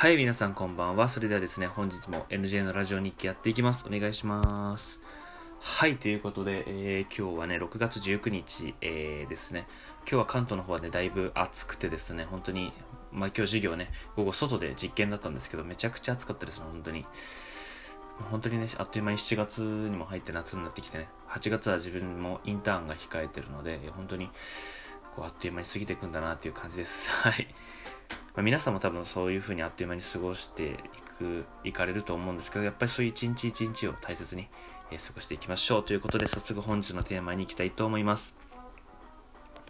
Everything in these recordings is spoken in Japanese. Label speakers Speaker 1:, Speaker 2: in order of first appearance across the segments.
Speaker 1: はい、皆さんこんばんは。それではですね、本日も NJ のラジオ日記やっていきます。お願いします。はい、ということで、えー今日はね、6月19日、えーですね、今日は関東の方はね、だいぶ暑くてですね、本当に、まあ今日授業ね、午後外で実験だったんですけど、めちゃくちゃ暑かったですね、本当に。本当にね、あっという間に7月にも入って夏になってきてね、8月は自分もインターンが控えてるので、本当に、こう、あっという間に過ぎていくんだなっていう感じです。はい。まあ、皆さんも多分そういう風にあっという間に過ごしていく、いかれると思うんですけど、やっぱりそういう一日一日を大切に、え過ごしていきましょうということで、早速本日のテーマに行きたいと思います。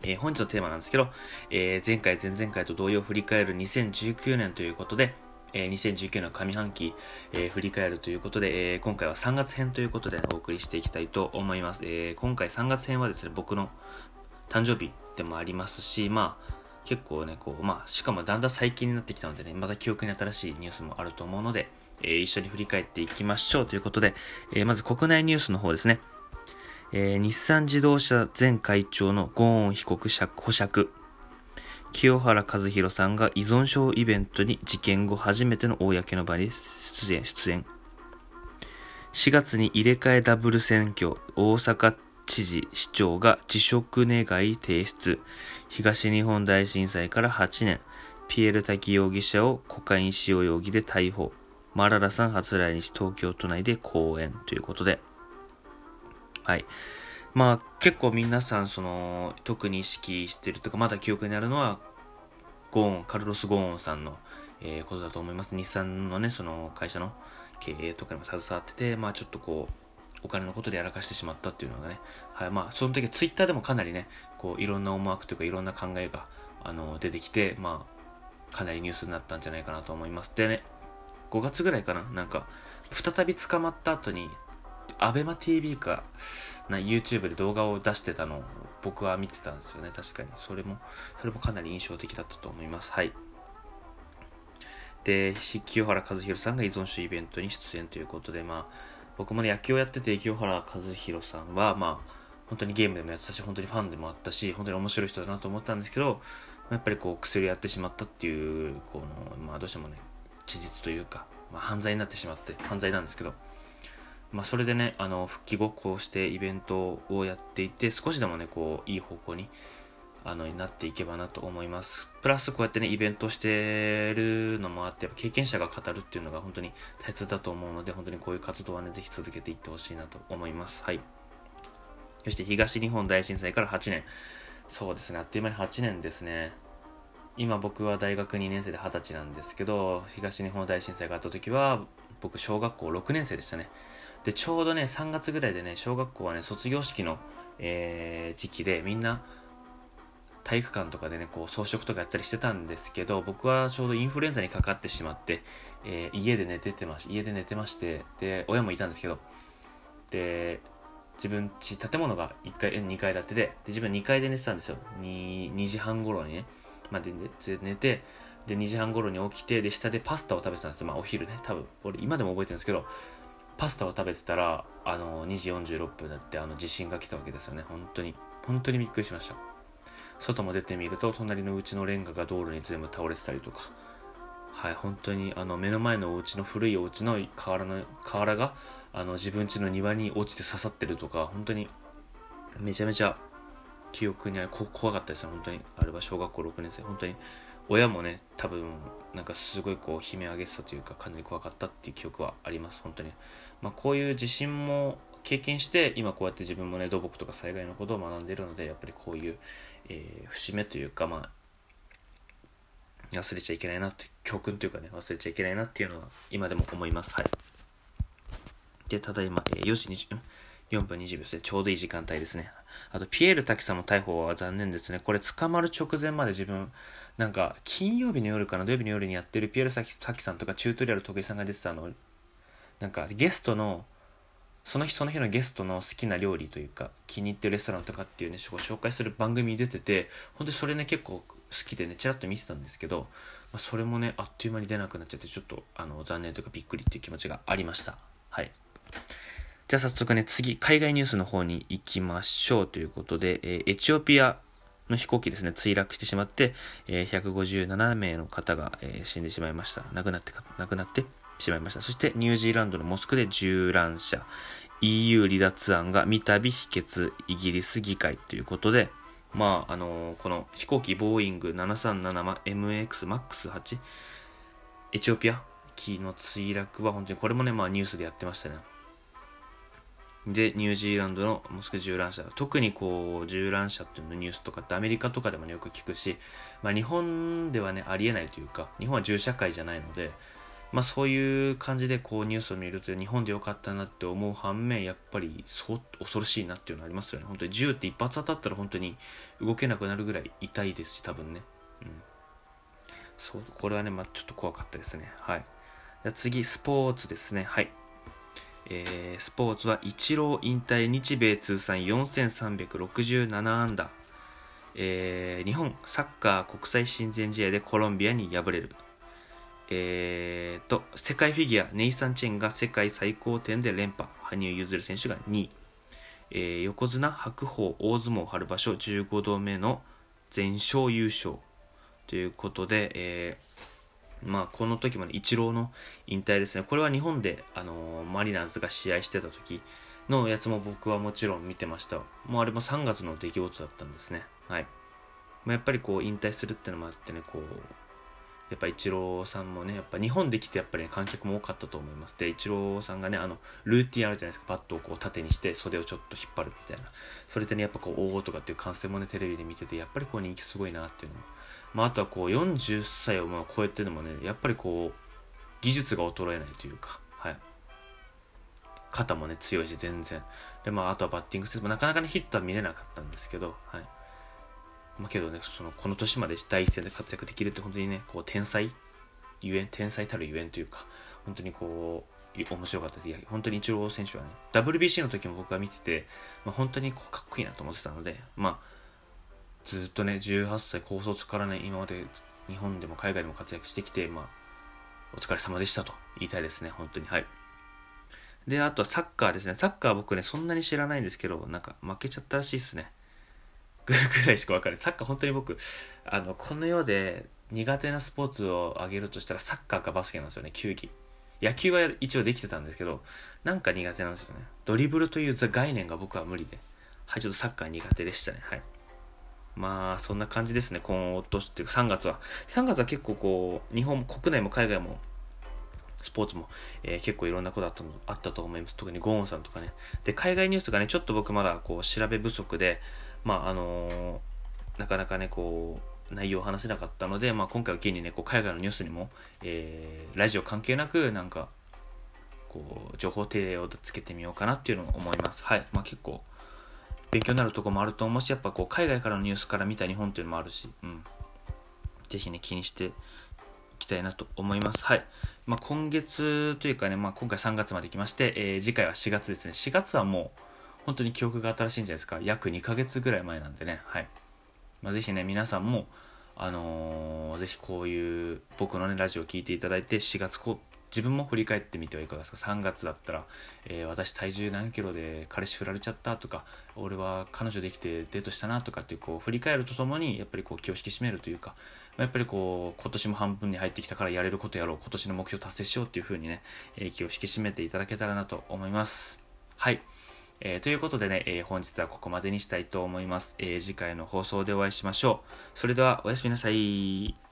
Speaker 1: えー本日のテーマなんですけど、えー前回、前々回と同様振り返る2019年ということで、え2019年の上半期、えー振り返るということで、えー今回は3月編ということで、お送りしていきたいと思います。え今回3月編はですね、僕の誕生日でもありますし、まあ、結構ね、こう、まあ、しかもだんだん最近になってきたのでね、また記憶に新しいニュースもあると思うので、えー一緒に振り返っていきましょうということで、えーまず国内ニュースの方ですね。えー日産自動車前会長のゴーン被告釈保釈。清原和博さんが依存症イベントに事件後初めての公の場に出演、出演。4月に入れ替えダブル選挙、大阪知事、市長が辞職願提出。東日本大震災から8年、ピエール滝容疑者をコカイン使用容疑で逮捕。マララさん初来日東京都内で講演ということで。はい。まあ結構皆さんその特に意識してるとかまだ記憶にあるのはゴーン、カルロス・ゴーンさんの、えーことだと思います。日産のね、その会社の経営とかにも携わってて、まあちょっとこう、お金のことでやらかしてしまったっていうのがね、はい、まあその時ツイッターでもかなりね、こういろんな思惑というかいろんな考えがあの出てきて、まあかなりニュースになったんじゃないかなと思います。でね、5月ぐらいかな、なんか、再び捕まった後に、アベマ TV か、な YouTube で動画を出してたのを僕は見てたんですよね、確かに。それも、それもかなり印象的だったと思います。はい。で、清原和博さんが依存症イベントに出演ということで、まあ、僕もね、野球をやってて、清原和博さんは、まあ、本当にゲームでもやってたし、本当にファンでもあったし、本当に面白い人だなと思ったんですけど、やっぱりこう、薬をやってしまったっていう、この、まあ、どうしてもね、事実というか、まあ、犯罪になってしまって、犯罪なんですけど、まあ、それでね、あの、復帰後、こうしてイベントをやっていて、少しでもね、こう、いい方向に、あの、なっていけばなと思います。プラス、こうやってね、イベントしてるのもあって、経験者が語るっていうのが本当に大切だと思うので、本当にこういう活動はね、ぜひ続けていってほしいなと思います。はい。そして、東日本大震災から8年。そうですね、あっという間に8年ですね。今僕は大学2年生で20歳なんですけど、東日本大震災があった時は、僕小学校6年生でしたね。で、ちょうどね、3月ぐらいでね、小学校はね、卒業式の、えー時期で、みんな、体育館とかでね、こう、装飾とかやったりしてたんですけど、僕はちょうどインフルエンザにかかってしまって、えー家で寝ててまし、家で寝てまして、で、親もいたんですけど、で、自分家、建物が1階、2階建てで、で、自分2階で寝てたんですよ。2, 2時半頃にね、まで寝て、で、2時半頃に起きて、で、下でパスタを食べてたんですよ。まあ、お昼ね、多分、俺今でも覚えてるんですけど、パスタを食べてたら、あの、2時46分になって、あの、地震が来たわけですよね。本当に、本当にびっくりしました。外も出てみると、隣のうちのレンガが道路に全部倒れてたりとか、はい、本当に、あの、目の前のお家の古いお家の瓦の、瓦が、あの、自分家の庭に落ちて刺さってるとか、本当に、めちゃめちゃ、記憶にある、怖かったですね、本当に。あれは小学校6年生、本当に。親もね、多分、なんかすごいこう、悲鳴上げてたというか、かなり怖かったっていう記憶はあります、本当に。まあ、こういう地震も経験して、今こうやって自分もね、土木とか災害のことを学んでいるので、やっぱりこういう、えー節目というか、まあ、忘れちゃいけないなって、教訓というかね、忘れちゃいけないなっていうのは、今でも思います。はい。で、ただいま、えー4時20、ん4分20秒ですね。ちょうどいい時間帯ですね。あと、ピエール滝さんの逮捕は残念ですね。これ、捕まる直前まで自分、なんか、金曜日の夜かな、土曜日の夜にやってるピエール滝さんとか、チュートリアル徳井さんが出てたの、なんか、ゲストの、その日その日のゲストの好きな料理というか、気に入ってるレストランとかっていうね、紹介する番組に出てて、本当にそれね、結構好きでね、ちらっと見てたんですけど、まあ、それもね、あっという間に出なくなっちゃって、ちょっと、あの、残念というか、びっくりっていう気持ちがありました。はい。じゃあ早速ね、次、海外ニュースの方に行きましょうということで、えーエチオピアの飛行機ですね、墜落してしまって、えー、157名の方が、えー、死んでしまいました。亡くなって、亡くなってしまいました。そしてニュージーランドのモスクで銃乱射、EU 離脱案が三度否決、イギリス議会ということで、まあ、あのー、この飛行機ボーイング 737MX-MAX8 エチオピア？機の墜落は本当にこれもね、まあニュースでやってましたね。で、ニュージーランドのモスク銃乱射。特にこう、銃乱射っていうのニュースとかってアメリカとかでも、ね、よく聞くし、まあ日本ではね、ありえないというか、日本は銃社会じゃないので、まあそういう感じでこうニュースを見ると日本でよかったなって思う反面、やっぱりそう恐ろしいなっていうのありますよね。本当に銃って一発当たったら本当に動けなくなるぐらい痛いですし、多分ね。うん。そう、これはね、まあちょっと怖かったですね。はい。じゃ次、スポーツですね。はい。えー、スポーツはイチロー引退日米通算4367安打、えー、日本サッカー国際親善試合でコロンビアに敗れる、えー、と世界フィギュアネイサン・チェンが世界最高点で連覇羽生結弦選手が2位、えー、横綱白鵬大相撲春場所15度目の全勝優勝ということで、えーまあ、この時もね、イチローの引退ですね。これは日本で、あのー、マリナーズが試合してた時のやつも僕はもちろん見てました。もうあれも3月の出来事だったんですね。はい。まあ、やっぱりこう、引退するっていうのもあってね、こう、やっぱイチローさんもね、やっぱ日本で来てやっぱり、ね、観客も多かったと思います。で、イチローさんがね、あの、ルーティンあるじゃないですか。バットをこう縦にして袖をちょっと引っ張るみたいな。それでね、やっぱこう、おおとかっていう観戦もね、テレビで見てて、やっぱりこう人気すごいなっていうのもまあ、あとはこう40歳をまあ超えてるのもねやっぱりこう技術が衰えないというか、はい、肩もね強いし全然でまああとはバッティングセンスもなかなかねヒットは見れなかったんですけど、はいまあ、けどねそのこの年まで第一線で活躍できるって本当にねこう天才ゆえん天才たるゆえんというか本当にこう面白かったです。いや、本当にイチロー選手はね、WBC の時も僕は見てて、まあ、本当にこうかっこいいなと思ってたので、まあ、ずっとね、18歳高卒からね、今まで日本でも海外でも活躍してきて、まあ、お疲れ様でしたと言いたいですね、本当に。はい。で、あとはサッカーですね。サッカー僕ね、そんなに知らないんですけど、なんか負けちゃったらしいですね。ぐらいしかわかんない。サッカー本当に僕、あの、この世で苦手なスポーツを挙げるとしたらサッカーかバスケなんですよね、球技。野球は一応できてたんですけど、なんか苦手なんですよね。ドリブルという概念が僕は無理で。はい、ちょっとサッカー苦手でしたね。はい。まあ、そんな感じですね、今年っていうか3月は。3月は結構こう、日本国内も海外も、スポーツも、えー、結構いろんなことあったあったと思います。特にゴーンさんとかね。で、海外ニュースがね、ちょっと僕まだこう、調べ不足で、まあ、あの、なかなかね、こう、内容を話せなかったので、まあ、今回を機にね、こう海外のニュースにも、えー、ラジオ関係なく、なんか、こう、情報提供をつけてみようかなっていうのを思います。はい。まあ、結構、勉強になるところもあると思うし、やっぱこう海外からのニュースから見た日本っていうのもあるし、うん。ぜひね、気にしていきたいなと思います。はい。まあ、今月というかね、まあ、今回3月まで来まして、えー、次回は4月ですね。4月はもう、本当に記憶が新しいんじゃないですか。約2ヶ月ぐらい前なんでね。はい。まあ、ぜひね、皆さんも、あのー、ぜひこういう僕のね、ラジオを聴いていただいて、4月こ自分も振り返ってみてはいかがですか3月だったら、えー、私体重何キロで彼氏振られちゃったとか俺は彼女できてデートしたなとかっていうこう振り返るとともにやっぱりこう気を引き締めるというかやっぱりこう今年も半分に入ってきたからやれることやろう今年の目標達成しようっていう風にね、えー、気を引き締めていただけたらなと思いますはいえー、ということでね、えー、本日はここまでにしたいと思います、えー、次回の放送でお会いしましょう。それではおやすみなさい。